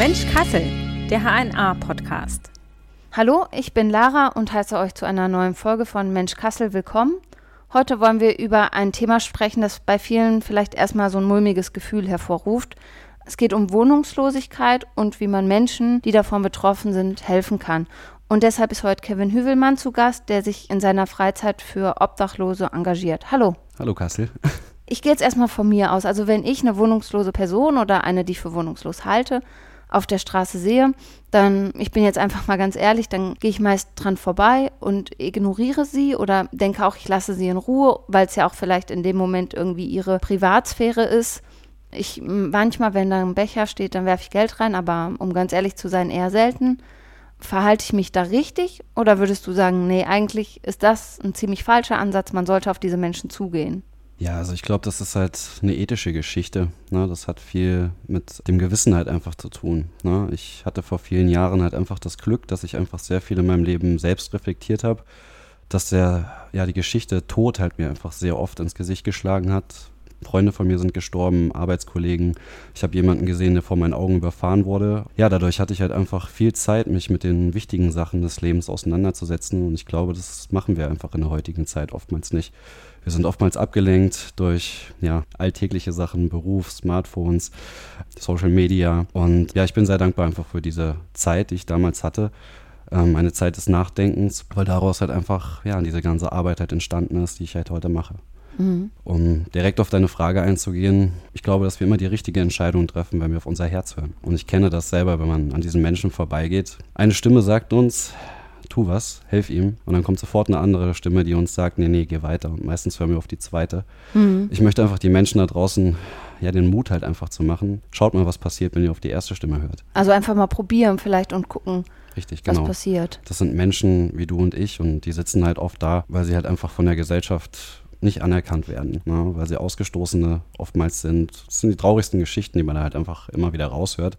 Mensch Kassel, der HNA-Podcast. Hallo, ich bin Lara und heiße euch zu einer neuen Folge von Mensch Kassel willkommen. Heute wollen wir über ein Thema sprechen, das bei vielen vielleicht erstmal so ein mulmiges Gefühl hervorruft. Es geht um Wohnungslosigkeit und wie man Menschen, die davon betroffen sind, helfen kann. Und deshalb ist heute Kevin Hüvelmann zu Gast, der sich in seiner Freizeit für Obdachlose engagiert. Hallo. Hallo Kassel. Ich gehe jetzt erstmal von mir aus. Also wenn ich eine wohnungslose Person oder eine, die ich für wohnungslos halte, auf der Straße sehe, dann, ich bin jetzt einfach mal ganz ehrlich, dann gehe ich meist dran vorbei und ignoriere sie oder denke auch, ich lasse sie in Ruhe, weil es ja auch vielleicht in dem Moment irgendwie ihre Privatsphäre ist. Ich manchmal, wenn da ein Becher steht, dann werfe ich Geld rein, aber um ganz ehrlich zu sein, eher selten. Verhalte ich mich da richtig oder würdest du sagen, nee, eigentlich ist das ein ziemlich falscher Ansatz, man sollte auf diese Menschen zugehen? Ja, also ich glaube, das ist halt eine ethische Geschichte. Ne? Das hat viel mit dem Gewissen halt einfach zu tun. Ne? Ich hatte vor vielen Jahren halt einfach das Glück, dass ich einfach sehr viel in meinem Leben selbst reflektiert habe, dass der, ja, die Geschichte Tod halt mir einfach sehr oft ins Gesicht geschlagen hat. Freunde von mir sind gestorben, Arbeitskollegen. Ich habe jemanden gesehen, der vor meinen Augen überfahren wurde. Ja, dadurch hatte ich halt einfach viel Zeit, mich mit den wichtigen Sachen des Lebens auseinanderzusetzen. Und ich glaube, das machen wir einfach in der heutigen Zeit oftmals nicht. Wir sind oftmals abgelenkt durch ja, alltägliche Sachen, Beruf, Smartphones, Social Media. Und ja, ich bin sehr dankbar einfach für diese Zeit, die ich damals hatte. Ähm, eine Zeit des Nachdenkens, weil daraus halt einfach ja, diese ganze Arbeit halt entstanden ist, die ich halt heute mache. Mhm. Um direkt auf deine Frage einzugehen, ich glaube, dass wir immer die richtige Entscheidung treffen, wenn wir auf unser Herz hören. Und ich kenne das selber, wenn man an diesen Menschen vorbeigeht. Eine Stimme sagt uns, tu was, helf ihm. Und dann kommt sofort eine andere Stimme, die uns sagt, nee, nee, geh weiter. Und meistens hören wir auf die zweite. Mhm. Ich möchte einfach die Menschen da draußen ja, den Mut halt einfach zu machen. Schaut mal, was passiert, wenn ihr auf die erste Stimme hört. Also einfach mal probieren vielleicht und gucken, Richtig, genau. was passiert. Das sind Menschen wie du und ich und die sitzen halt oft da, weil sie halt einfach von der Gesellschaft nicht anerkannt werden, ne? weil sie Ausgestoßene oftmals sind. Das sind die traurigsten Geschichten, die man halt einfach immer wieder raushört.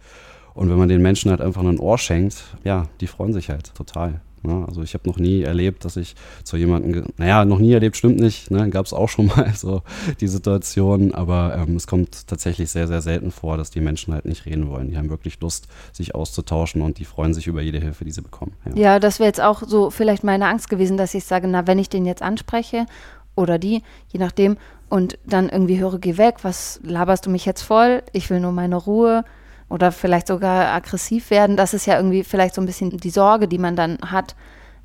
Und wenn man den Menschen halt einfach ein Ohr schenkt, ja, die freuen sich halt total. Ne? Also ich habe noch nie erlebt, dass ich zu jemandem, naja, noch nie erlebt, stimmt nicht, ne? gab es auch schon mal so die Situation, aber ähm, es kommt tatsächlich sehr, sehr selten vor, dass die Menschen halt nicht reden wollen. Die haben wirklich Lust, sich auszutauschen und die freuen sich über jede Hilfe, die sie bekommen. Ja, ja das wäre jetzt auch so vielleicht meine Angst gewesen, dass ich sage, na, wenn ich den jetzt anspreche oder die, je nachdem, und dann irgendwie höre, geh weg, was laberst du mich jetzt voll, ich will nur meine Ruhe oder vielleicht sogar aggressiv werden. Das ist ja irgendwie vielleicht so ein bisschen die Sorge, die man dann hat.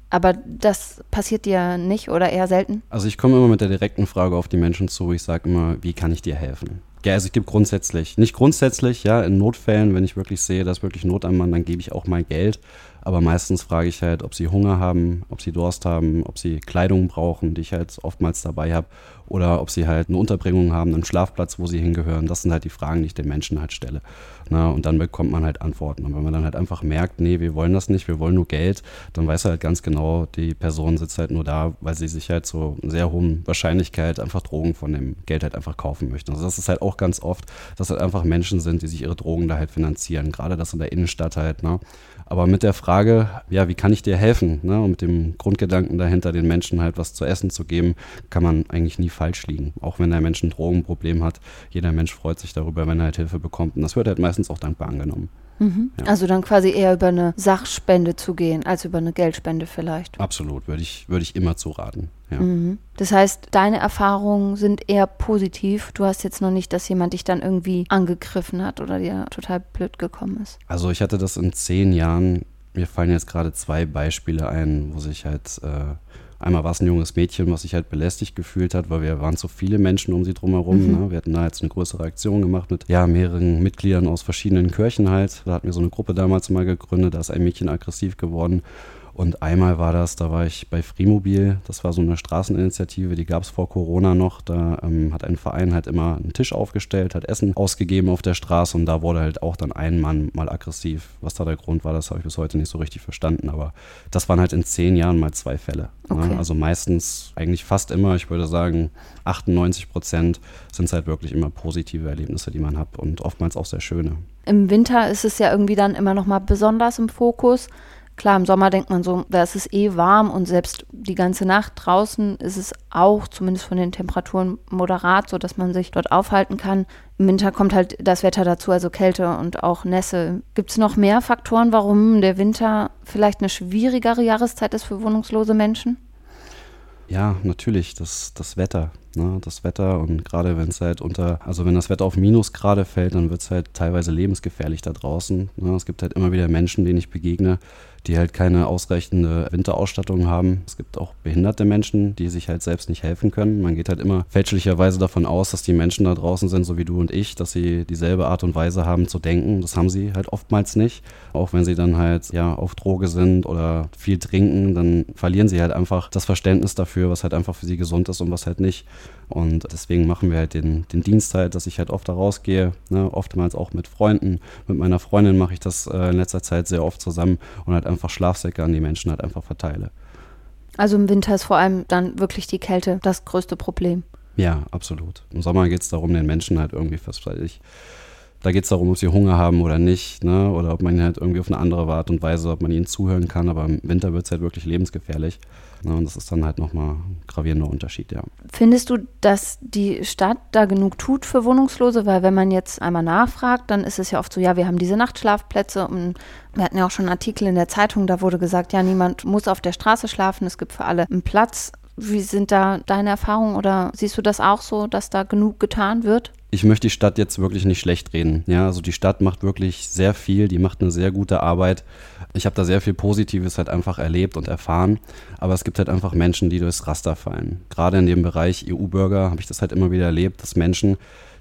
Aber das passiert dir nicht oder eher selten? Also ich komme immer mit der direkten Frage auf die Menschen zu. Ich sage immer, wie kann ich dir helfen? Ja, also ich gebe grundsätzlich, nicht grundsätzlich, ja, in Notfällen, wenn ich wirklich sehe, dass wirklich Not am Mann, dann gebe ich auch mal Geld. Aber meistens frage ich halt, ob sie Hunger haben, ob sie Durst haben, ob sie Kleidung brauchen, die ich halt oftmals dabei habe, oder ob sie halt eine Unterbringung haben, einen Schlafplatz, wo sie hingehören. Das sind halt die Fragen, die ich den Menschen halt stelle. Na, und dann bekommt man halt Antworten. Und wenn man dann halt einfach merkt, nee, wir wollen das nicht, wir wollen nur Geld, dann weiß er halt ganz genau, die Person sitzt halt nur da, weil sie sich halt zu sehr hohen Wahrscheinlichkeit einfach Drogen von dem Geld halt einfach kaufen möchte. Also das ist halt auch ganz oft, dass halt einfach Menschen sind, die sich ihre Drogen da halt finanzieren. Gerade das in der Innenstadt halt, ne? Aber mit der Frage, ja, wie kann ich dir helfen? Ne? Und mit dem Grundgedanken dahinter, den Menschen halt was zu essen zu geben, kann man eigentlich nie falsch liegen. Auch wenn der Mensch ein Drogenproblem hat, jeder Mensch freut sich darüber, wenn er halt Hilfe bekommt. Und das wird halt meistens auch dankbar angenommen. Mhm. Ja. Also dann quasi eher über eine Sachspende zu gehen, als über eine Geldspende vielleicht. Absolut, würde ich, würde ich immer zu raten. Ja. Mhm. Das heißt, deine Erfahrungen sind eher positiv. Du hast jetzt noch nicht, dass jemand dich dann irgendwie angegriffen hat oder dir total blöd gekommen ist. Also ich hatte das in zehn Jahren. Mir fallen jetzt gerade zwei Beispiele ein, wo sich halt äh, Einmal war es ein junges Mädchen, was sich halt belästigt gefühlt hat, weil wir waren zu viele Menschen um sie drumherum. Mhm. Ne? Wir hatten da jetzt eine größere Aktion gemacht mit ja, mehreren Mitgliedern aus verschiedenen Kirchen halt. Da hatten wir so eine Gruppe damals mal gegründet, da ist ein Mädchen aggressiv geworden und einmal war das, da war ich bei Frimobil, das war so eine Straßeninitiative, die gab es vor Corona noch. Da ähm, hat ein Verein halt immer einen Tisch aufgestellt, hat Essen ausgegeben auf der Straße und da wurde halt auch dann ein Mann mal aggressiv. Was da der Grund war, das habe ich bis heute nicht so richtig verstanden. Aber das waren halt in zehn Jahren mal zwei Fälle. Ne? Okay. Ne? Also meistens, eigentlich fast immer, ich würde sagen 98 Prozent sind es halt wirklich immer positive Erlebnisse, die man hat und oftmals auch sehr schöne. Im Winter ist es ja irgendwie dann immer noch mal besonders im Fokus Klar, im Sommer denkt man so, da ist es eh warm und selbst die ganze Nacht draußen ist es auch, zumindest von den Temperaturen, moderat, sodass man sich dort aufhalten kann. Im Winter kommt halt das Wetter dazu, also Kälte und auch Nässe. Gibt es noch mehr Faktoren, warum der Winter vielleicht eine schwierigere Jahreszeit ist für wohnungslose Menschen? Ja, natürlich, das, das Wetter. Ne? Das Wetter und gerade wenn es halt unter, also wenn das Wetter auf Minusgrade fällt, dann wird es halt teilweise lebensgefährlich da draußen. Ne? Es gibt halt immer wieder Menschen, denen ich begegne, die halt keine ausreichende Winterausstattung haben. Es gibt auch behinderte Menschen, die sich halt selbst nicht helfen können. Man geht halt immer fälschlicherweise davon aus, dass die Menschen da draußen sind, so wie du und ich, dass sie dieselbe Art und Weise haben zu denken. Das haben sie halt oftmals nicht. Auch wenn sie dann halt ja auf Droge sind oder viel trinken, dann verlieren sie halt einfach das Verständnis dafür, was halt einfach für sie gesund ist und was halt nicht. Und deswegen machen wir halt den, den Dienst halt, dass ich halt oft da rausgehe, ne? oftmals auch mit Freunden. Mit meiner Freundin mache ich das äh, in letzter Zeit sehr oft zusammen und halt einfach Schlafsäcke an die Menschen halt einfach verteile. Also im Winter ist vor allem dann wirklich die Kälte das größte Problem. Ja, absolut. Im Sommer geht es darum, den Menschen halt irgendwie, ich, da geht es darum, ob sie Hunger haben oder nicht, ne? oder ob man ihnen halt irgendwie auf eine andere Art und Weise, ob man ihnen zuhören kann. Aber im Winter wird es halt wirklich lebensgefährlich. Ne? Und das ist dann halt nochmal ein gravierender Unterschied, ja. Findest du, dass die Stadt da genug tut für Wohnungslose? Weil wenn man jetzt einmal nachfragt, dann ist es ja oft so, ja, wir haben diese Nachtschlafplätze und wir hatten ja auch schon einen Artikel in der Zeitung, da wurde gesagt, ja, niemand muss auf der Straße schlafen, es gibt für alle einen Platz. Wie sind da deine Erfahrungen oder siehst du das auch so, dass da genug getan wird? ich möchte die Stadt jetzt wirklich nicht schlecht reden. Ja, also die Stadt macht wirklich sehr viel, die macht eine sehr gute Arbeit. Ich habe da sehr viel Positives halt einfach erlebt und erfahren. Aber es gibt halt einfach Menschen, die durchs Raster fallen. Gerade in dem Bereich EU-Bürger habe ich das halt immer wieder erlebt, dass Menschen,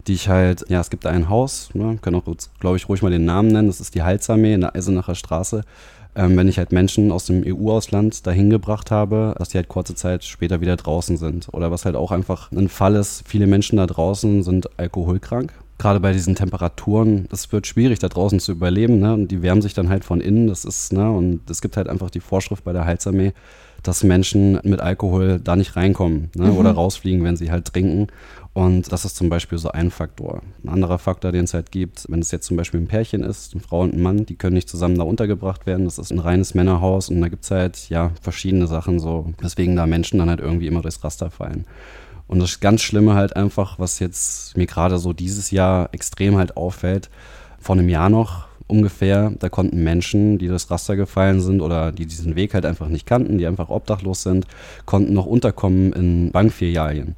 die ich halt, ja, es gibt da ein Haus, ne, können auch, glaube ich, ruhig mal den Namen nennen, das ist die Heilsarmee in der Eisenacher Straße ähm, wenn ich halt Menschen aus dem EU-Ausland dahin gebracht habe, dass die halt kurze Zeit später wieder draußen sind. Oder was halt auch einfach ein Fall ist, viele Menschen da draußen sind alkoholkrank. Gerade bei diesen Temperaturen, es wird schwierig, da draußen zu überleben. Ne? Und die wärmen sich dann halt von innen. Das ist, ne? Und es gibt halt einfach die Vorschrift bei der Heilsarmee, dass Menschen mit Alkohol da nicht reinkommen ne? Mhm. oder rausfliegen, wenn sie halt trinken. Und das ist zum Beispiel so ein Faktor. Ein anderer Faktor, den es halt gibt, wenn es jetzt zum Beispiel ein Pärchen ist, eine Frau und ein Mann, die können nicht zusammen da untergebracht werden. Das ist ein reines Männerhaus und da gibt es halt ja verschiedene Sachen so, weswegen da Menschen dann halt irgendwie immer durchs Raster fallen. Und das ganz Schlimme halt einfach, was jetzt mir gerade so dieses Jahr extrem halt auffällt, vor einem Jahr noch ungefähr, da konnten Menschen, die durchs Raster gefallen sind oder die diesen Weg halt einfach nicht kannten, die einfach obdachlos sind, konnten noch unterkommen in Bankfilialien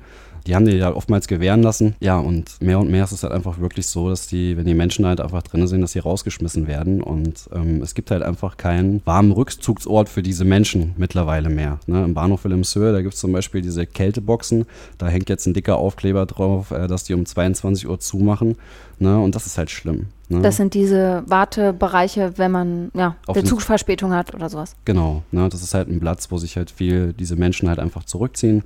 die haben die ja oftmals gewähren lassen. Ja, und mehr und mehr ist es halt einfach wirklich so, dass die, wenn die Menschen halt einfach drin sind, dass sie rausgeschmissen werden. Und ähm, es gibt halt einfach keinen warmen Rückzugsort für diese Menschen mittlerweile mehr. Ne? Im Bahnhof Wilhelmshöhe, da gibt es zum Beispiel diese Kälteboxen. Da hängt jetzt ein dicker Aufkleber drauf, äh, dass die um 22 Uhr zumachen. Ne? Und das ist halt schlimm. Ne? Das sind diese Wartebereiche, wenn man ja, eine Zugverspätung hat oder sowas. Genau, ne? das ist halt ein Platz, wo sich halt viel diese Menschen halt einfach zurückziehen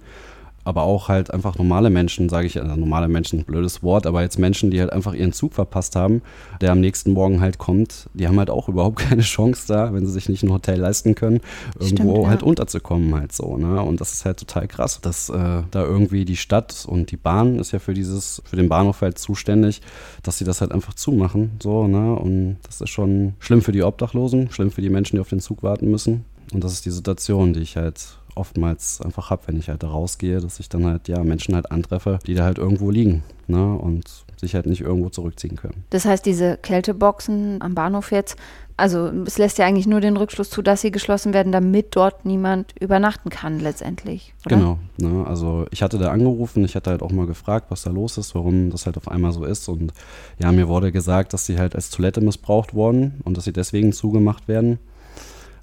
aber auch halt einfach normale Menschen, sage ich, also normale Menschen, blödes Wort, aber jetzt Menschen, die halt einfach ihren Zug verpasst haben, der am nächsten Morgen halt kommt, die haben halt auch überhaupt keine Chance da, wenn sie sich nicht ein Hotel leisten können, irgendwo Stimmt, ja. halt unterzukommen halt so, ne? Und das ist halt total krass, dass äh, da irgendwie die Stadt und die Bahn ist ja für dieses, für den Bahnhof halt zuständig, dass sie das halt einfach zumachen, so, ne? Und das ist schon schlimm für die Obdachlosen, schlimm für die Menschen, die auf den Zug warten müssen. Und das ist die Situation, die ich halt oftmals einfach habe, wenn ich halt da rausgehe, dass ich dann halt ja Menschen halt antreffe, die da halt irgendwo liegen ne, und sich halt nicht irgendwo zurückziehen können. Das heißt, diese Kälteboxen am Bahnhof jetzt, also es lässt ja eigentlich nur den Rückschluss zu, dass sie geschlossen werden, damit dort niemand übernachten kann letztendlich. Oder? Genau. Ne, also ich hatte da angerufen, ich hatte halt auch mal gefragt, was da los ist, warum das halt auf einmal so ist und ja, mir wurde gesagt, dass sie halt als Toilette missbraucht wurden und dass sie deswegen zugemacht werden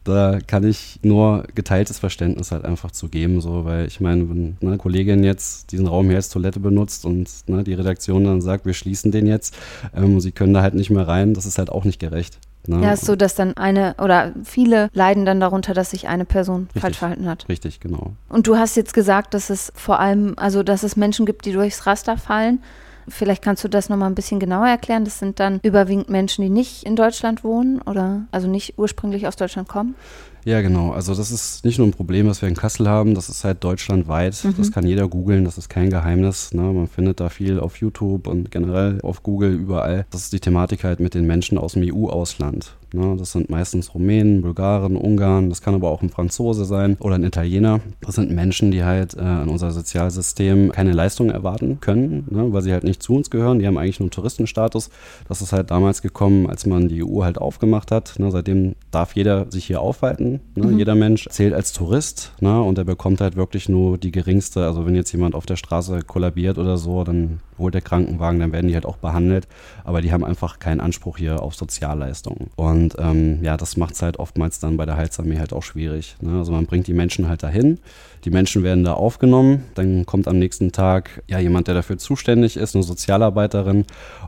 da kann ich nur geteiltes Verständnis halt einfach zu geben, so, weil ich meine, wenn eine Kollegin jetzt diesen Raum hier als Toilette benutzt und ne, die Redaktion dann sagt, wir schließen den jetzt, ähm, sie können da halt nicht mehr rein, das ist halt auch nicht gerecht. Ne? Ja, ist so, dass dann eine oder viele leiden dann darunter, dass sich eine Person richtig, falsch verhalten hat. Richtig, genau. Und du hast jetzt gesagt, dass es vor allem, also dass es Menschen gibt, die durchs Raster fallen. Vielleicht kannst du das nochmal ein bisschen genauer erklären. Das sind dann überwiegend Menschen, die nicht in Deutschland wohnen oder also nicht ursprünglich aus Deutschland kommen? Ja, genau. Also das ist nicht nur ein Problem, was wir in Kassel haben, das ist halt deutschlandweit. Mhm. Das kann jeder googeln, das ist kein Geheimnis. Ne? Man findet da viel auf YouTube und generell auf Google überall. Das ist die Thematik halt mit den Menschen aus dem EU-Ausland. Ne? Das sind meistens Rumänen, Bulgaren, Ungarn, das kann aber auch ein Franzose sein oder ein Italiener. Das sind Menschen, die halt äh, an unser Sozialsystem keine Leistung erwarten können, ne? weil sie halt nicht zu uns gehören. Die haben eigentlich nur Touristenstatus. Das ist halt damals gekommen, als man die EU halt aufgemacht hat. Ne? Seitdem darf jeder sich hier aufhalten. Ne? Mhm. Jeder Mensch zählt als Tourist ne? und er bekommt halt wirklich nur die geringste. Also wenn jetzt jemand auf der Straße kollabiert oder so, dann holt der Krankenwagen, dann werden die halt auch behandelt. Aber die haben einfach keinen Anspruch hier auf Sozialleistungen. Und ähm, ja, das macht es halt oftmals dann bei der Heilsarmee halt auch schwierig. Ne? Also man bringt die Menschen halt dahin, die Menschen werden da aufgenommen, dann kommt am nächsten Tag ja jemand, der dafür zuständig ist, eine Sozialarbeiterin.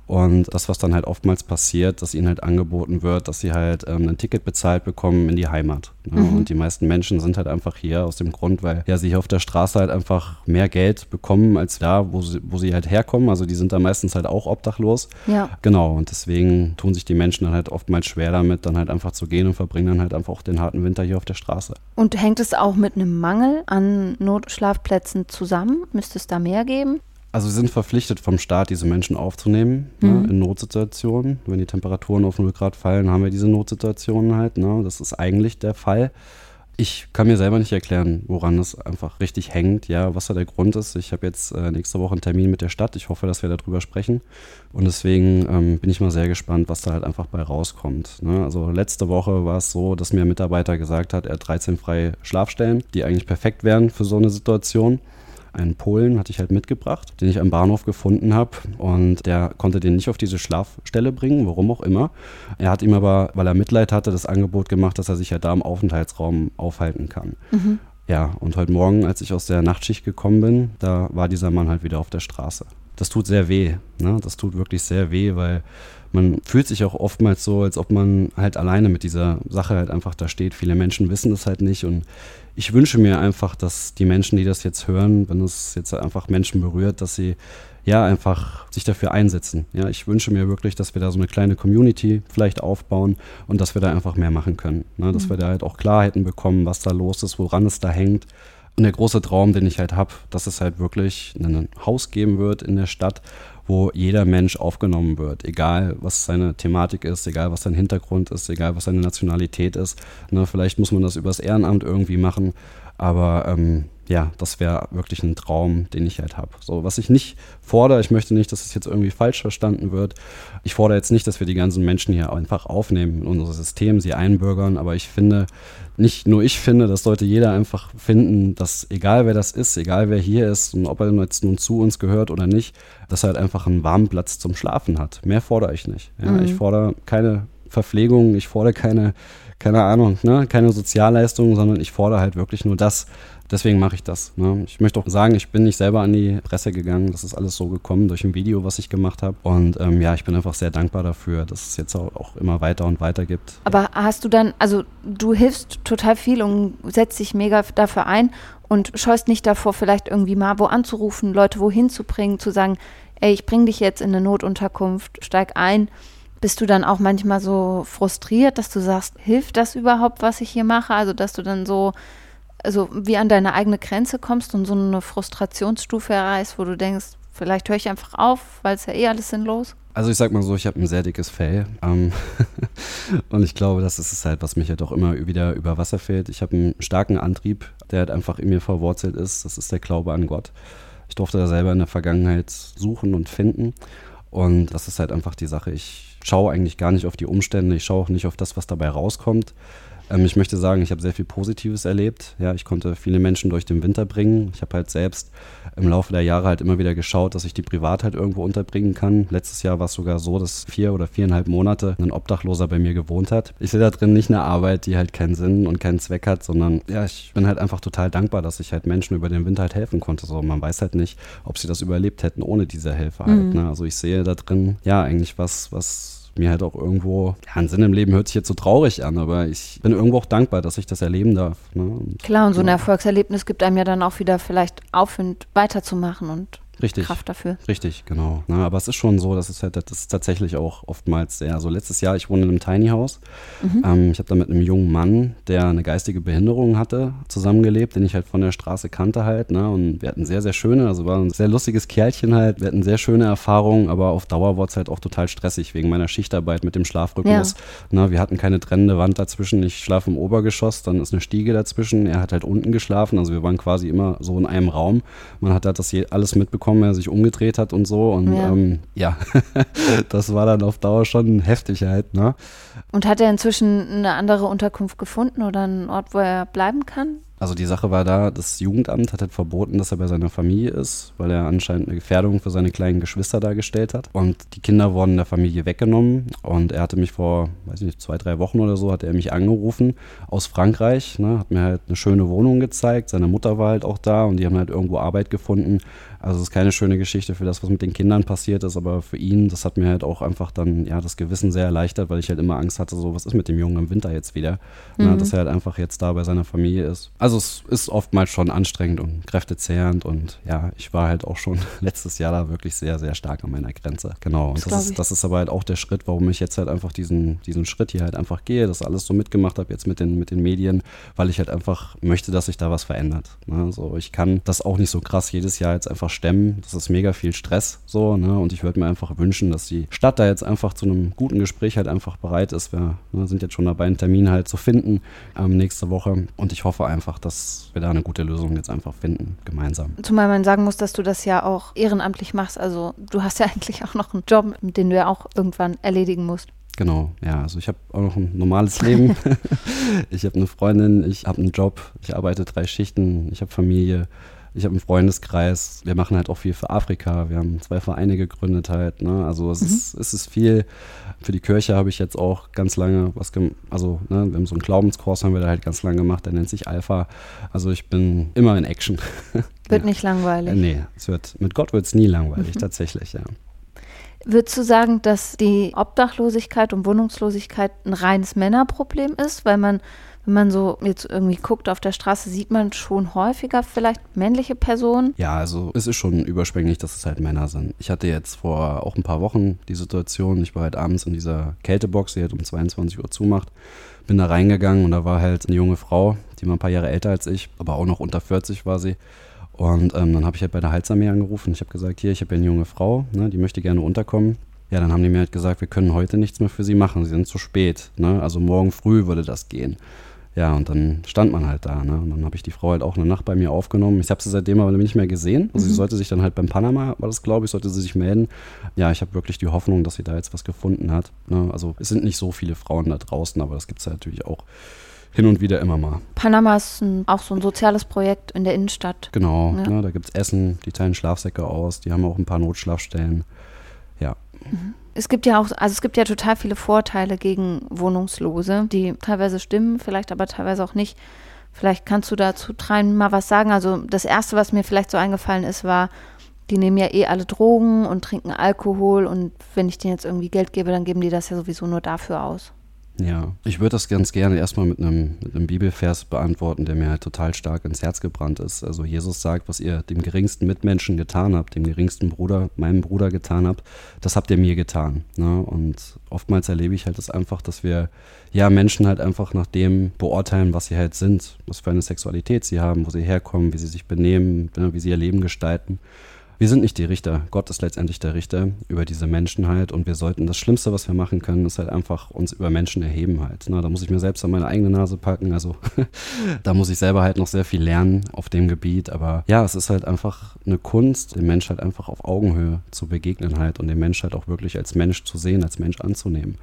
Und das, was dann halt oftmals passiert, dass ihnen halt angeboten wird, dass sie halt ähm, ein Ticket bezahlt bekommen in die Heimat. Ne? Mhm. Und die meisten Menschen sind halt einfach hier aus dem Grund, weil ja sie hier auf der Straße halt einfach mehr Geld bekommen als da, wo sie, wo sie halt herkommen. Also die sind da meistens halt auch obdachlos. Ja. Genau. Und deswegen tun sich die Menschen dann halt oftmals schwer damit, dann halt einfach zu gehen und verbringen dann halt einfach auch den harten Winter hier auf der Straße. Und hängt es auch mit einem Mangel an Notschlafplätzen zusammen? Müsste es da mehr geben? Also sie sind verpflichtet vom Staat, diese Menschen aufzunehmen ne, mhm. ne, in Notsituationen. Wenn die Temperaturen auf 0 Grad fallen, haben wir diese Notsituationen halt. Ne? Das ist eigentlich der Fall. Ich kann mir selber nicht erklären, woran es einfach richtig hängt, ja, was da der Grund ist. Ich habe jetzt äh, nächste Woche einen Termin mit der Stadt. Ich hoffe, dass wir darüber sprechen. Und deswegen ähm, bin ich mal sehr gespannt, was da halt einfach bei rauskommt. Ne? Also letzte Woche war es so, dass mir ein Mitarbeiter gesagt hat, er hat 13 freie Schlafstellen, die eigentlich perfekt wären für so eine Situation einen Polen hatte ich halt mitgebracht, den ich am Bahnhof gefunden habe und der konnte den nicht auf diese Schlafstelle bringen, warum auch immer. Er hat ihm aber, weil er Mitleid hatte, das Angebot gemacht, dass er sich ja da im Aufenthaltsraum aufhalten kann. Mhm. Ja, und heute Morgen, als ich aus der Nachtschicht gekommen bin, da war dieser Mann halt wieder auf der Straße. Das tut sehr weh, ne? Das tut wirklich sehr weh, weil man fühlt sich auch oftmals so, als ob man halt alleine mit dieser Sache halt einfach da steht. Viele Menschen wissen das halt nicht und ich wünsche mir einfach, dass die Menschen, die das jetzt hören, wenn es jetzt einfach Menschen berührt, dass sie ja einfach sich dafür einsetzen. Ja, ich wünsche mir wirklich, dass wir da so eine kleine Community vielleicht aufbauen und dass wir da einfach mehr machen können. Ne? Dass mhm. wir da halt auch Klarheiten bekommen, was da los ist, woran es da hängt. Und der große Traum, den ich halt habe, dass es halt wirklich ein Haus geben wird in der Stadt, wo jeder Mensch aufgenommen wird, egal was seine Thematik ist, egal was sein Hintergrund ist, egal was seine Nationalität ist. Ne, vielleicht muss man das übers Ehrenamt irgendwie machen, aber ähm, ja, das wäre wirklich ein Traum, den ich halt habe. So, was ich nicht fordere, ich möchte nicht, dass es jetzt irgendwie falsch verstanden wird. Ich fordere jetzt nicht, dass wir die ganzen Menschen hier einfach aufnehmen in unser System, sie einbürgern, aber ich finde, nicht nur ich finde, das sollte jeder einfach finden, dass egal wer das ist, egal wer hier ist und ob er jetzt nun zu uns gehört oder nicht, dass er halt einfach einen warmen Platz zum Schlafen hat. Mehr fordere ich nicht. Ja, mhm. Ich fordere keine Verpflegung, ich fordere keine, keine Ahnung, ne, keine Sozialleistungen, sondern ich fordere halt wirklich nur das, deswegen mache ich das. Ne? Ich möchte auch sagen, ich bin nicht selber an die Presse gegangen. Das ist alles so gekommen durch ein Video, was ich gemacht habe. Und ähm, ja, ich bin einfach sehr dankbar dafür, dass es jetzt auch, auch immer weiter und weiter gibt. Aber hast du dann, also du hilfst total viel und setzt dich mega dafür ein und scheust nicht davor, vielleicht irgendwie mal wo anzurufen, Leute wohin zu bringen, zu sagen, ey, ich bringe dich jetzt in eine Notunterkunft, steig ein. Bist du dann auch manchmal so frustriert, dass du sagst, hilft das überhaupt, was ich hier mache? Also, dass du dann so also wie an deine eigene Grenze kommst und so eine Frustrationsstufe erreichst, wo du denkst, vielleicht höre ich einfach auf, weil es ja eh alles sinnlos? Also ich sag mal so, ich habe ein sehr dickes Fell ähm, und ich glaube, das ist es halt, was mich halt auch immer wieder über Wasser fällt. Ich habe einen starken Antrieb, der halt einfach in mir verwurzelt ist. Das ist der Glaube an Gott. Ich durfte da selber in der Vergangenheit suchen und finden und das ist halt einfach die Sache. Ich schaue eigentlich gar nicht auf die Umstände, ich schaue auch nicht auf das, was dabei rauskommt, ähm, ich möchte sagen, ich habe sehr viel Positives erlebt. Ja, ich konnte viele Menschen durch den Winter bringen. Ich habe halt selbst im Laufe der Jahre halt immer wieder geschaut, dass ich die privat halt irgendwo unterbringen kann. Letztes Jahr war es sogar so, dass vier oder viereinhalb Monate ein Obdachloser bei mir gewohnt hat. Ich sehe da drin nicht eine Arbeit, die halt keinen Sinn und keinen Zweck hat, sondern ja, ich bin halt einfach total dankbar, dass ich halt Menschen über den Winter halt helfen konnte. So, man weiß halt nicht, ob sie das überlebt hätten ohne diese Helfer halt. Mhm. Ne? Also ich sehe da drin ja eigentlich was, was mir halt auch irgendwo, ja, ein Sinn im Leben hört sich jetzt so traurig an, aber ich bin irgendwo auch dankbar, dass ich das erleben darf. Ne? Und, Klar, und so ein. Erfolgserlebnis gibt einem ja dann auch wieder vielleicht Aufwind weiterzumachen und Richtig. Kraft dafür. Richtig, genau. Na, aber es ist schon so, dass es halt, das ist tatsächlich auch oftmals sehr. Also letztes Jahr, ich wohne in einem Tiny House. Mhm. Ähm, ich habe da mit einem jungen Mann, der eine geistige Behinderung hatte, zusammengelebt, den ich halt von der Straße kannte halt. Ne? Und wir hatten sehr, sehr schöne, also war ein sehr lustiges Kerlchen halt. Wir hatten sehr schöne Erfahrungen, aber auf Dauer wurde es halt auch total stressig wegen meiner Schichtarbeit mit dem Schlafrhythmus. Ja. Na, wir hatten keine trennende Wand dazwischen. Ich schlafe im Obergeschoss, dann ist eine Stiege dazwischen. Er hat halt unten geschlafen. Also wir waren quasi immer so in einem Raum. Man hat halt das alles mitbekommen, er sich umgedreht hat und so. Und Ja. ja, ähm, ja. das war dann auf Dauer schon heftig halt. Ne? Und hat er inzwischen eine andere Unterkunft gefunden oder einen Ort, wo er bleiben kann? Also die Sache war da, das Jugendamt hat halt verboten, dass er bei seiner Familie ist, weil er anscheinend eine Gefährdung für seine kleinen Geschwister dargestellt hat. Und die Kinder wurden der Familie weggenommen. Und er hatte mich vor, weiß ich nicht, zwei, drei Wochen oder so, hat er mich angerufen aus Frankreich, ne, hat mir halt eine schöne Wohnung gezeigt. Seine Mutter war halt auch da und die haben halt irgendwo Arbeit gefunden. Also es ist keine schöne Geschichte für das, was mit den Kindern passiert ist, aber für ihn, das hat mir halt auch einfach dann, ja, das Gewissen sehr erleichtert, weil ich halt immer Angst hatte, so, was ist mit dem Jungen im Winter jetzt wieder? Na, dass er halt einfach jetzt da bei seiner Familie ist. Also es ist oftmals schon anstrengend und kräftezehrend und ja, ich war halt auch schon letztes Jahr da wirklich sehr, sehr stark an meiner Grenze. Genau. Und Das das, ist, das ist aber halt auch der Schritt, warum ich jetzt halt einfach diesen, diesen Schritt hier halt einfach gehe, das alles so mitgemacht habe jetzt mit den, mit den Medien, weil ich halt einfach möchte, dass sich da was verändert. Ne? Also ich kann das auch nicht so krass jedes Jahr jetzt einfach stemmen. Das ist mega viel Stress so, ne? Und ich würde mir einfach wünschen, dass die Stadt da jetzt einfach zu einem guten Gespräch halt einfach bereit ist. Wir ne, sind jetzt schon dabei, einen Termin halt zu finden ähm, nächste Woche. Und ich hoffe einfach, dass wir da eine gute Lösung jetzt einfach finden, gemeinsam. Zumal man sagen muss, dass du das ja auch ehrenamtlich machst. Also du hast ja eigentlich auch noch einen Job, den du ja auch irgendwann erledigen musst. Genau, ja, also ich habe auch noch ein normales Leben. ich habe eine Freundin, ich habe einen Job, ich arbeite drei Schichten, ich habe Familie, ich habe einen Freundeskreis. Wir machen halt auch viel für Afrika. Wir haben zwei Vereine gegründet halt. Ne? Also es, ist, es ist viel. Für die Kirche habe ich jetzt auch ganz lange was gemacht. Also ne, wir haben so einen Glaubenskurs, haben wir da halt ganz lange gemacht. Der nennt sich Alpha. Also ich bin immer in Action. Wird Ja. nicht langweilig. Äh, nee, es wird, mit Gott wird es nie langweilig, tatsächlich, ja. Würdest du sagen, dass die Obdachlosigkeit und Wohnungslosigkeit ein reines Männerproblem ist? Weil man, wenn man so jetzt irgendwie guckt auf der Straße, sieht man schon häufiger vielleicht männliche Personen. Ja, also es ist schon überschwänglich, dass es halt Männer sind. Ich hatte jetzt vor auch ein paar Wochen die Situation, ich war halt abends in dieser Kältebox, die halt um 22 Uhr zumacht, bin da reingegangen und da war halt eine junge Frau, die war ein paar Jahre älter als ich, aber auch noch unter 40 war sie. Und ähm, dann habe ich halt bei der Heilsarmee angerufen. Ich habe gesagt, hier, ich habe hier eine junge Frau, ne, die möchte gerne unterkommen. Ja, dann haben die mir halt gesagt, wir können heute nichts mehr für sie machen, sie sind zu spät. Ne? Also morgen früh würde das gehen. Ja, und dann stand man halt da. Ne? Und dann habe ich die Frau halt auch eine Nacht bei mir aufgenommen. Ich habe sie seitdem aber nicht mehr gesehen. Also sie sollte sich dann halt beim Panama, war das glaube ich, sollte sie sich melden. Ja, ich habe wirklich die Hoffnung, dass sie da jetzt was gefunden hat. Ne? Also es sind nicht so viele Frauen da draußen, aber das gibt es halt natürlich auch hin und wieder immer mal. Panama ist ein, auch so ein soziales Projekt in der Innenstadt. Genau, Ja. ne? da gibt es Essen, die teilen Schlafsäcke aus, die haben auch ein paar Notschlafstellen. Ja, Es gibt ja auch, also es gibt ja total viele Vorteile gegen Wohnungslose, die teilweise stimmen, vielleicht aber teilweise auch nicht. Vielleicht kannst du dazu dreien mal was sagen. Also das erste, was mir vielleicht so eingefallen ist, war, die nehmen ja eh alle Drogen und trinken Alkohol und wenn ich denen jetzt irgendwie Geld gebe, dann geben die das ja sowieso nur dafür aus. Ja, ich würde das ganz gerne erstmal mit einem, mit einem Bibelvers beantworten, der mir halt total stark ins Herz gebrannt ist. Also Jesus sagt, was ihr dem geringsten Mitmenschen getan habt, dem geringsten Bruder, meinem Bruder getan habt, das habt ihr mir getan. Ne? Und oftmals erlebe ich halt das einfach, dass wir ja Menschen halt einfach nach dem beurteilen, was sie halt sind, was für eine Sexualität sie haben, wo sie herkommen, wie sie sich benehmen, ne, wie sie ihr Leben gestalten. Wir sind nicht die Richter. Gott ist letztendlich der Richter über diese Menschen halt und wir sollten, das Schlimmste, was wir machen können, ist halt einfach uns über Menschen erheben halt. Na, da muss ich mir selbst an meine eigene Nase packen, also da muss ich selber halt noch sehr viel lernen auf dem Gebiet, aber ja, es ist halt einfach eine Kunst, dem Mensch halt einfach auf Augenhöhe zu begegnen halt und den Mensch halt auch wirklich als Mensch zu sehen, als Mensch anzunehmen.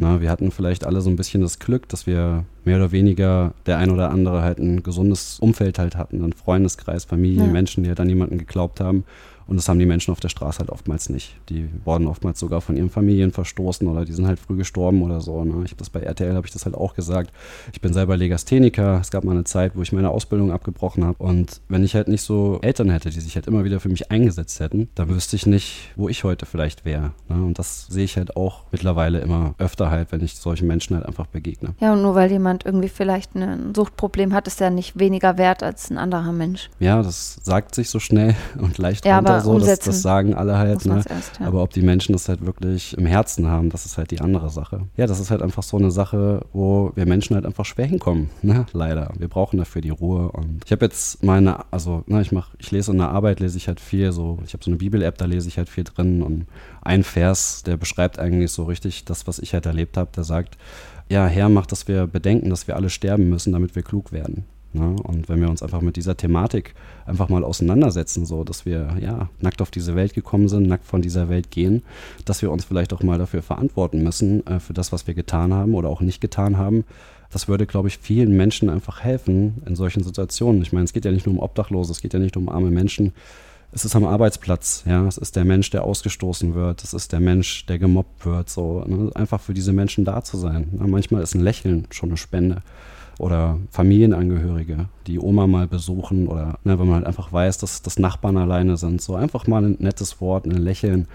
Na, wir hatten vielleicht alle so ein bisschen das Glück, dass wir mehr oder weniger der ein oder andere halt ein gesundes Umfeld halt hatten, einen Freundeskreis, Familie, Ja. Menschen, die halt an jemanden geglaubt haben. Und das haben die Menschen auf der Straße halt oftmals nicht. Die wurden oftmals sogar von ihren Familien verstoßen oder die sind halt früh gestorben oder so. Ne? Ich habe das bei RTL, habe ich das halt auch gesagt. Ich bin selber Legastheniker. Es gab mal eine Zeit, wo ich meine Ausbildung abgebrochen habe. Und wenn ich halt nicht so Eltern hätte, die sich halt immer wieder für mich eingesetzt hätten, dann wüsste ich nicht, wo ich heute vielleicht wäre. Ne? Und das sehe ich halt auch mittlerweile immer öfter halt, wenn ich solchen Menschen halt einfach begegne. Ja, und nur weil jemand jemand irgendwie vielleicht ein Suchtproblem hat, ist ja nicht weniger wert als ein anderer Mensch. Ja, das sagt sich so schnell und leicht ja, runter so, das, das, sagen alle halt. Ne? Erst, ja. Aber ob die Menschen das halt wirklich im Herzen haben, das ist halt die andere Sache. Ja, das ist halt einfach so eine Sache, wo wir Menschen halt einfach schwer hinkommen, ne? leider. Wir brauchen dafür die Ruhe. Und ich habe jetzt meine, also ne, ich mache, ich lese in der Arbeit, lese ich halt viel so, ich habe so eine Bibel-App, da lese ich halt viel drin und ein Vers, der beschreibt eigentlich so richtig das, was ich halt erlebt habe, der sagt, ja, Herr macht, dass wir bedenken, dass wir alle sterben müssen, damit wir klug werden. Ne? Und wenn wir uns einfach mit dieser Thematik einfach mal auseinandersetzen, so dass wir ja nackt auf diese Welt gekommen sind, nackt von dieser Welt gehen, dass wir uns vielleicht auch mal dafür verantworten müssen, äh, für das, was wir getan haben oder auch nicht getan haben. Das würde, glaube ich, vielen Menschen einfach helfen in solchen Situationen. Ich meine, es geht ja nicht nur um Obdachlose, es geht ja nicht um arme Menschen, es ist am Arbeitsplatz, ja, es ist der Mensch, der ausgestoßen wird, es ist der Mensch, der gemobbt wird, so, ne? einfach für diese Menschen da zu sein. Ne? Manchmal ist ein Lächeln schon eine Spende. Oder Familienangehörige, die Oma mal besuchen oder ne, wenn man halt einfach weiß, dass, dass Nachbarn alleine sind. So einfach mal ein nettes Wort, ein Lächeln,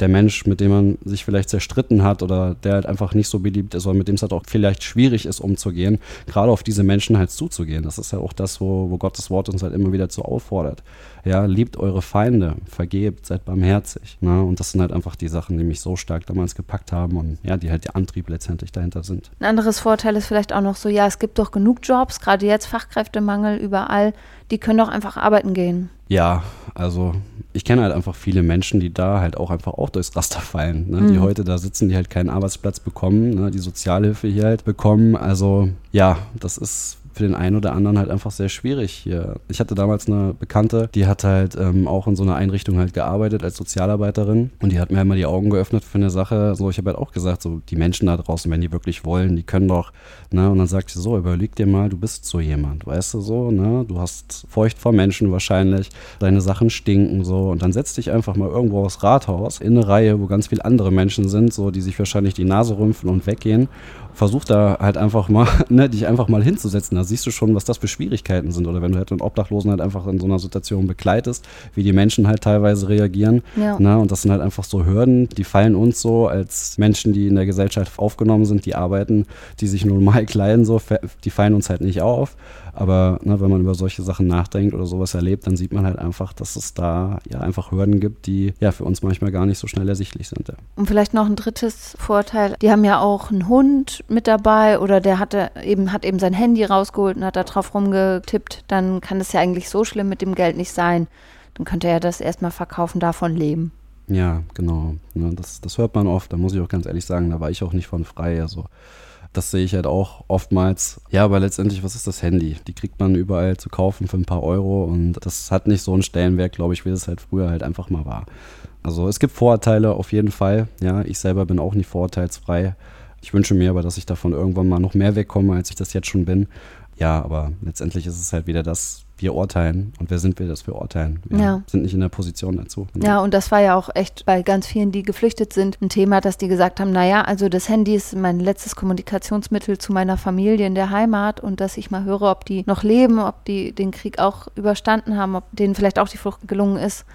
der Mensch, mit dem man sich vielleicht zerstritten hat oder der halt einfach nicht so beliebt ist oder mit dem es halt auch vielleicht schwierig ist, umzugehen, gerade auf diese Menschen halt zuzugehen. Das ist ja auch das, wo, wo Gottes Wort uns halt immer wieder zu auffordert. Ja, liebt eure Feinde, vergebt, seid barmherzig. Ne? Und das sind halt einfach die Sachen, die mich so stark damals gepackt haben und ja, die halt der Antrieb letztendlich dahinter sind. Ein anderes Vorteil ist vielleicht auch noch so, ja, es gibt doch genug Jobs, gerade jetzt Fachkräftemangel überall, die können doch einfach arbeiten gehen. Ja, also ich kenne halt einfach viele Menschen, die da halt auch einfach auch durchs Raster fallen, ne? mhm. die heute da sitzen, die halt keinen Arbeitsplatz bekommen, ne? die Sozialhilfe hier halt bekommen. Also ja, das ist für den einen oder anderen halt einfach sehr schwierig hier. Ich hatte damals eine Bekannte, die hat halt ähm, auch in so einer Einrichtung halt gearbeitet als Sozialarbeiterin und die hat mir immer die Augen geöffnet für eine Sache. So, ich habe halt auch gesagt, so die Menschen da draußen, wenn die wirklich wollen, die können doch, ne? Und dann sagt sie so, überleg dir mal, du bist so jemand, weißt du so, ne? Du hast Feucht vor Menschen wahrscheinlich, deine Sachen stinken so und dann setz dich einfach mal irgendwo aufs Rathaus in eine Reihe, wo ganz viele andere Menschen sind, so die sich wahrscheinlich die Nase rümpfen und weggehen versuch da halt einfach mal, ne, dich einfach mal hinzusetzen. Da siehst du schon, was das für Schwierigkeiten sind. Oder wenn du halt einen Obdachlosen halt einfach in so einer Situation begleitest, wie die Menschen halt teilweise reagieren. Ja. Ne, und das sind halt einfach so Hürden, die fallen uns so als Menschen, die in der Gesellschaft aufgenommen sind, die arbeiten, die sich normal kleiden, so, die fallen uns halt nicht auf. Aber ne, wenn man über solche Sachen nachdenkt oder sowas erlebt, dann sieht man halt einfach, dass es da ja einfach Hürden gibt, die ja für uns manchmal gar nicht so schnell ersichtlich sind. Ja. Und vielleicht noch ein drittes Vorteil, die haben ja auch einen Hund mit dabei oder der hatte eben, hat eben sein Handy rausgeholt und hat da drauf rumgetippt, dann kann es ja eigentlich so schlimm mit dem Geld nicht sein. Dann könnte er das erstmal verkaufen, davon leben. Ja, genau. Das, das hört man oft, da muss ich auch ganz ehrlich sagen, da war ich auch nicht von frei. Also das sehe ich halt auch oftmals. Ja, aber letztendlich, was ist das Handy? Die kriegt man überall zu kaufen für ein paar Euro und das hat nicht so einen Stellenwert, glaube ich, wie es halt früher halt einfach mal war. Also es gibt Vorurteile auf jeden Fall. Ja, ich selber bin auch nicht vorurteilsfrei. Ich wünsche mir aber, dass ich davon irgendwann mal noch mehr wegkomme, als ich das jetzt schon bin. Ja, aber letztendlich ist es halt wieder das, wir urteilen. Und wer sind wir, dass wir urteilen? Wir ja. sind nicht in der Position dazu. Ne? Ja, und das war ja auch echt bei ganz vielen, die geflüchtet sind, ein Thema, dass die gesagt haben, naja, also das Handy ist mein letztes Kommunikationsmittel zu meiner Familie in der Heimat und dass ich mal höre, ob die noch leben, ob die den Krieg auch überstanden haben, ob denen vielleicht auch die Flucht gelungen ist.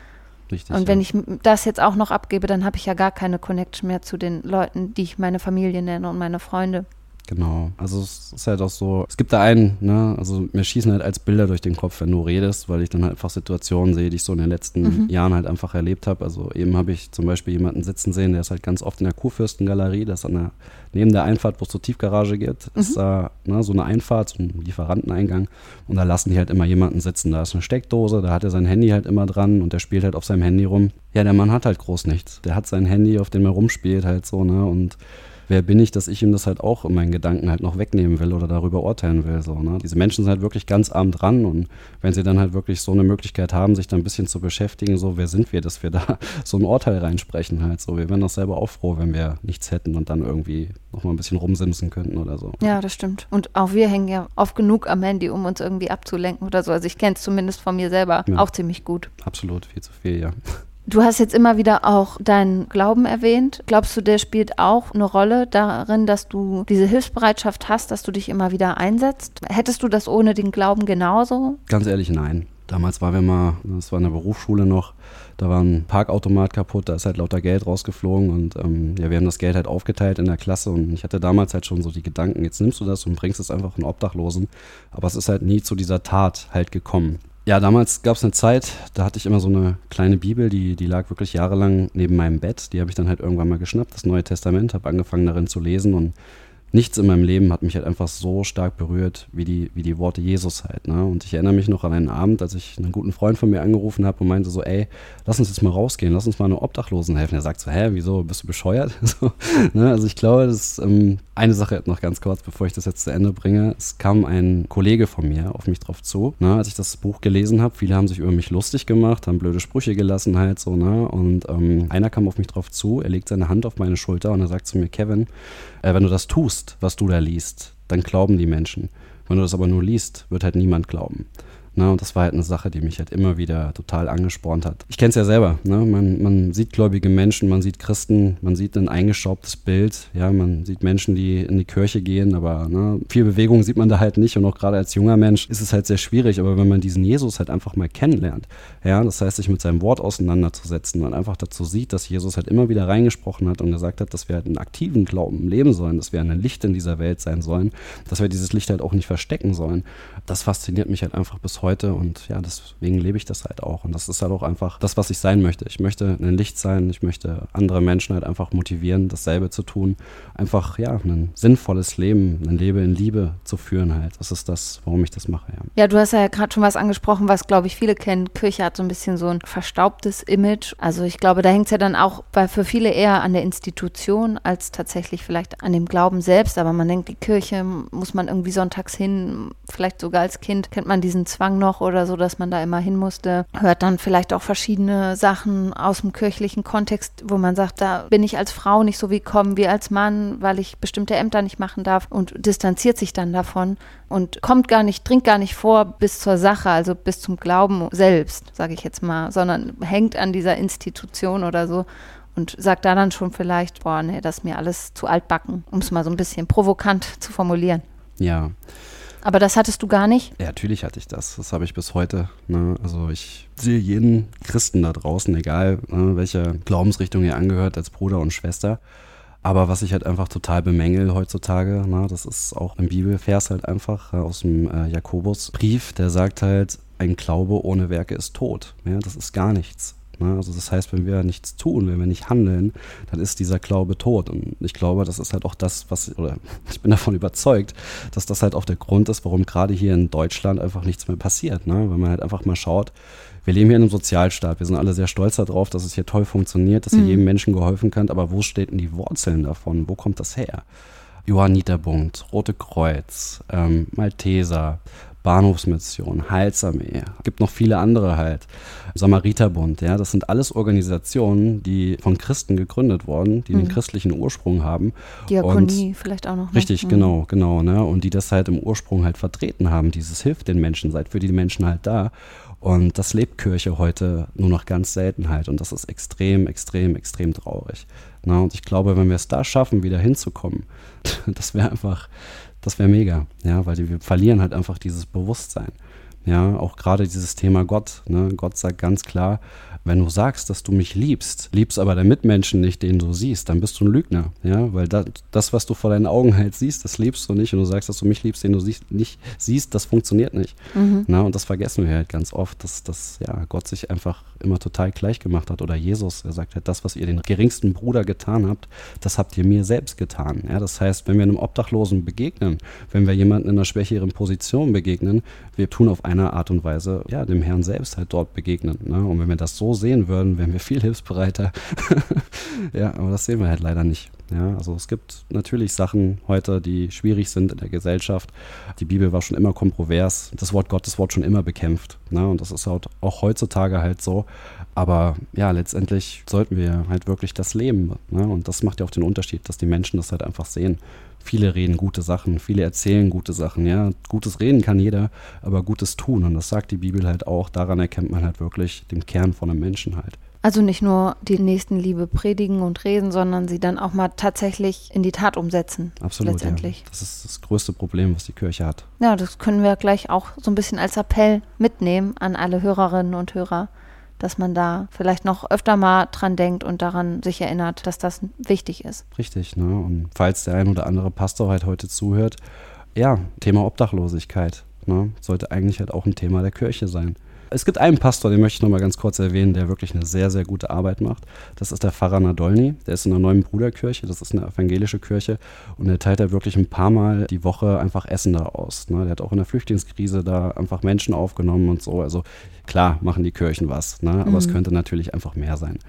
Richtig, und wenn ja. ich das jetzt auch noch abgebe, dann habe ich ja gar keine Connection mehr zu den Leuten, die ich meine Familie nenne und meine Freunde. Genau. Also es ist halt auch so, es gibt da einen, ne, also mir schießen halt als Bilder durch den Kopf, wenn du redest, weil ich dann halt einfach Situationen sehe, die ich so in den letzten mhm. Jahren halt einfach erlebt habe. Also eben habe ich zum Beispiel jemanden sitzen sehen, der ist halt ganz oft in der Kurfürstengalerie, das ist an der, neben der Einfahrt, wo es zur Tiefgarage geht, mhm. ist da ne, so eine Einfahrt, so ein Lieferanteneingang und da lassen die halt immer jemanden sitzen. Da ist eine Steckdose, da hat er sein Handy halt immer dran und der spielt halt auf seinem Handy rum. Ja, der Mann hat halt groß nichts. Der hat sein Handy, auf dem er rumspielt halt so, ne, und wer bin ich, dass ich ihm das halt auch in meinen Gedanken halt noch wegnehmen will oder darüber urteilen will. So, ne? Diese Menschen sind halt wirklich ganz arm dran und wenn sie dann halt wirklich so eine Möglichkeit haben, sich da ein bisschen zu beschäftigen, so wer sind wir, dass wir da so ein Urteil reinsprechen halt. So, wir wären doch selber auch froh, wenn wir nichts hätten und dann irgendwie noch mal ein bisschen rumsimsen könnten oder so. Ja, das stimmt. Und auch wir hängen ja oft genug am Handy, um uns irgendwie abzulenken oder so. Also ich kenne es zumindest von mir selber ja. auch ziemlich gut. Absolut, viel zu viel, ja. Du hast jetzt immer wieder auch deinen Glauben erwähnt. Glaubst du, der spielt auch eine Rolle darin, dass du diese Hilfsbereitschaft hast, dass du dich immer wieder einsetzt? Hättest du das ohne den Glauben genauso? Ganz ehrlich, nein. Damals waren wir mal, das war in der Berufsschule noch, da war ein Parkautomat kaputt, da ist halt lauter Geld rausgeflogen und ähm, ja, wir haben das Geld halt aufgeteilt in der Klasse und ich hatte damals halt schon so die Gedanken, jetzt nimmst du das und bringst es einfach einen Obdachlosen, aber es ist halt nie zu dieser Tat halt gekommen. Ja, damals gab es eine Zeit, da hatte ich immer so eine kleine Bibel, die, die lag wirklich jahrelang neben meinem Bett. Die habe ich dann halt irgendwann mal geschnappt, das Neue Testament, habe angefangen darin zu lesen und nichts in meinem Leben hat mich halt einfach so stark berührt wie die, wie die Worte Jesus halt. Ne? Und ich erinnere mich noch an einen Abend, als ich einen guten Freund von mir angerufen habe und meinte so, ey, lass uns jetzt mal rausgehen, lass uns mal einem Obdachlosen helfen. Er sagt so, hä, wieso, bist du bescheuert? so, ne? Also ich glaube, das ist ähm, eine Sache noch ganz kurz, bevor ich das jetzt zu Ende bringe. Es kam ein Kollege von mir auf mich drauf zu, ne? als ich das Buch gelesen habe. Viele haben sich über mich lustig gemacht, haben blöde Sprüche gelassen halt so. Ne? Und ähm, einer kam auf mich drauf zu, er legt seine Hand auf meine Schulter und er sagt zu mir, Kevin, äh, wenn du das tust, was du da liest, dann glauben die Menschen. Wenn du das aber nur liest, wird halt niemand glauben. Ne? Und das war halt eine Sache, die mich halt immer wieder total angespornt hat. Ich kenne es ja selber. Ne? Man, man, sieht gläubige Menschen, man sieht Christen, man sieht ein eingeschraubtes Bild. Ja, man sieht Menschen, die in die Kirche gehen, aber ne, viel Bewegung sieht man da halt nicht. Und auch gerade als junger Mensch ist es halt sehr schwierig. Aber wenn man diesen Jesus halt einfach mal kennenlernt, ja, das heißt, sich mit seinem Wort auseinanderzusetzen und einfach dazu sieht, dass Jesus halt immer wieder reingesprochen hat und gesagt hat, dass wir halt einen aktiven Glauben leben sollen, dass wir ein Licht in dieser Welt sein sollen, dass wir dieses Licht halt auch nicht verstecken sollen. Das fasziniert mich halt einfach bis heute und ja, deswegen lebe ich das halt auch. Und das ist halt auch einfach das, was ich sein möchte. Ich möchte ein Licht sein, ich möchte andere Menschen halt einfach motivieren, dasselbe zu tun. Einfach, ja, ein sinnvolles Leben, ein Leben in Liebe zu führen halt. Das ist das, warum ich das mache, ja. Ja, du hast ja gerade schon was angesprochen, was, glaube ich, viele kennen. Kirche hat so ein bisschen so ein verstaubtes Image. Also ich glaube, da hängt es ja dann auch bei, für viele eher an der Institution als tatsächlich vielleicht an dem Glauben selbst. Aber man denkt, die Kirche muss man irgendwie sonntags hin, vielleicht sogar als Kind kennt man diesen Zwang noch oder so, dass man da immer hin musste. Hört dann vielleicht auch verschiedene Sachen aus dem kirchlichen Kontext, wo man sagt, da bin ich als Frau nicht so wie kommen wie als Mann, weil ich bestimmte Ämter nicht machen darf und distanziert sich dann davon und kommt gar nicht, dringt gar nicht vor bis zur Sache, also bis zum Glauben selbst, sage ich jetzt mal, sondern hängt an dieser Institution oder so und sagt da dann schon vielleicht, boah, nee, das ist mir alles zu altbacken, um es mal so ein bisschen provokant zu formulieren. Ja. Aber das hattest du gar nicht? Ja, natürlich hatte ich das. Das habe ich bis heute. Ne? Also ich sehe jeden Christen da draußen, egal ne, welcher Glaubensrichtung er angehört, als Bruder und Schwester. Aber was ich halt einfach total bemängel heutzutage, ne, das ist auch ein Bibelvers halt einfach aus dem äh, Jakobusbrief, der sagt halt, ein Glaube ohne Werke ist tot. Ja, das ist gar nichts. Ne? Also das heißt, wenn wir nichts tun, wenn wir nicht handeln, dann ist dieser Glaube tot. Und ich glaube, das ist halt auch das, was, oder ich bin davon überzeugt, dass das halt auch der Grund ist, warum gerade hier in Deutschland einfach nichts mehr passiert. Ne? Wenn man halt einfach mal schaut, wir leben hier in einem Sozialstaat, wir sind alle sehr stolz darauf, dass es hier toll funktioniert, dass hier mhm. jedem Menschen geholfen kann, aber wo steht denn die Wurzeln davon? Wo kommt das her? Johanniterbund, Rote Kreuz, ähm, Malteser, Bahnhofsmission, Heilsarmee, gibt noch viele andere halt. Samariterbund, ja, das sind alles Organisationen, die von Christen gegründet wurden, die mhm. den christlichen Ursprung haben. Diakonie und, vielleicht auch noch. Ne? Richtig, mhm. genau, genau, ne? Und die das halt im Ursprung halt vertreten haben. Dieses hilft den Menschen, seid für die Menschen halt da. Und das lebt Kirche heute nur noch ganz selten halt. Und das ist extrem, extrem, extrem traurig. Na, und ich glaube, wenn wir es da schaffen, wieder hinzukommen, das wäre einfach, das wäre mega, ja, weil wir verlieren halt einfach dieses Bewusstsein. Ja, auch gerade dieses Thema Gott. Ne? Gott sagt ganz klar, wenn du sagst, dass du mich liebst, liebst aber der Mitmenschen nicht, den du siehst, dann bist du ein Lügner. Ja, weil das, das, was du vor deinen Augen halt siehst, das lebst du nicht. Und du sagst, dass du mich liebst, den du siehst, nicht siehst, das funktioniert nicht. Mhm. Na, und das vergessen wir halt ganz oft, dass, dass ja, Gott sich einfach immer total gleich gemacht hat. Oder Jesus, er sagt halt, das, was ihr den geringsten Bruder getan habt, das habt ihr mir selbst getan. Ja, das heißt, wenn wir einem Obdachlosen begegnen, wenn wir jemanden in einer schwächeren Position begegnen, wir tun auf eine Art und Weise ja, dem Herrn selbst halt dort begegnen. Ne? Und wenn wir das so sehen würden, wären wir viel hilfsbereiter. ja, aber das sehen wir halt leider nicht. Ja, also es gibt natürlich Sachen heute, die schwierig sind in der Gesellschaft. Die Bibel war schon immer kontrovers, das Wort Gottes wurde schon immer bekämpft. Ne? Und das ist halt auch heutzutage halt so. Aber ja, letztendlich sollten wir halt wirklich das leben. Ne? Und das macht ja auch den Unterschied, dass die Menschen das halt einfach sehen. Viele reden gute Sachen, viele erzählen gute Sachen. Ja, gutes Reden kann jeder, aber gutes Tun. Und das sagt die Bibel halt auch. Daran erkennt man halt wirklich den Kern von einem Menschen halt. Also nicht nur die Nächstenliebe predigen und reden, sondern sie dann auch mal tatsächlich in die Tat umsetzen. Absolut. Letztendlich. Ja. Das ist das größte Problem, was die Kirche hat. Ja, das können wir gleich auch so ein bisschen als Appell mitnehmen an alle Hörerinnen und Hörer, dass man da vielleicht noch öfter mal dran denkt und daran sich erinnert, dass das wichtig ist. Richtig, ne? Und falls der ein oder andere Pastor halt heute zuhört, ja, Thema Obdachlosigkeit ne? sollte eigentlich halt auch ein Thema der Kirche sein. Es gibt einen Pastor, den möchte ich nochmal ganz kurz erwähnen, der wirklich eine sehr, sehr gute Arbeit macht. Das ist der Pfarrer Nadolny. Der ist in der neuen Bruderkirche, das ist eine evangelische Kirche. Und der teilt da wirklich ein paar Mal die Woche einfach Essen da aus. Ne? Der hat auch in der Flüchtlingskrise da einfach Menschen aufgenommen und so. Also klar machen die Kirchen was, ne? aber mhm. es könnte natürlich einfach mehr sein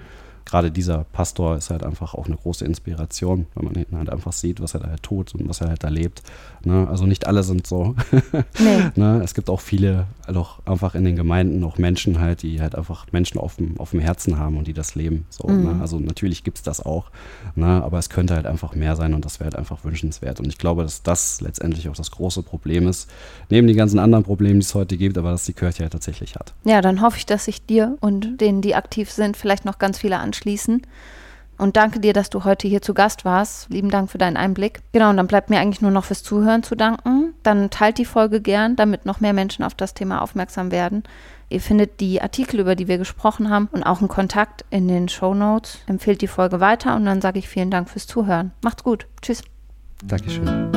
gerade dieser Pastor ist halt einfach auch eine große Inspiration, wenn man ihn halt einfach sieht, was er da halt tut und was er halt erlebt. Ne? Also nicht alle sind so. Nee. ne? Es gibt auch viele, auch einfach in den Gemeinden auch Menschen halt, die halt einfach Menschen auf dem, auf dem Herzen haben und die das leben. So, ne? mhm. ne? Also natürlich gibt es das auch, ne? aber es könnte halt einfach mehr sein und das wäre halt einfach wünschenswert. Und ich glaube, dass das letztendlich auch das große Problem ist, neben den ganzen anderen Problemen, die es heute gibt, aber dass die Kirche halt tatsächlich hat. Ja, dann hoffe ich, dass sich dir und denen, die aktiv sind, vielleicht noch ganz viele anschauen anschließen. Und danke dir, dass du heute hier zu Gast warst. Lieben Dank für deinen Einblick. Genau, und dann bleibt mir eigentlich nur noch fürs Zuhören zu danken. Dann teilt die Folge gern, damit noch mehr Menschen auf das Thema aufmerksam werden. Ihr findet die Artikel, über die wir gesprochen haben und auch einen Kontakt in den Show Notes. Empfehlt die Folge weiter und dann sage ich vielen Dank fürs Zuhören. Macht's gut. Tschüss. Dankeschön.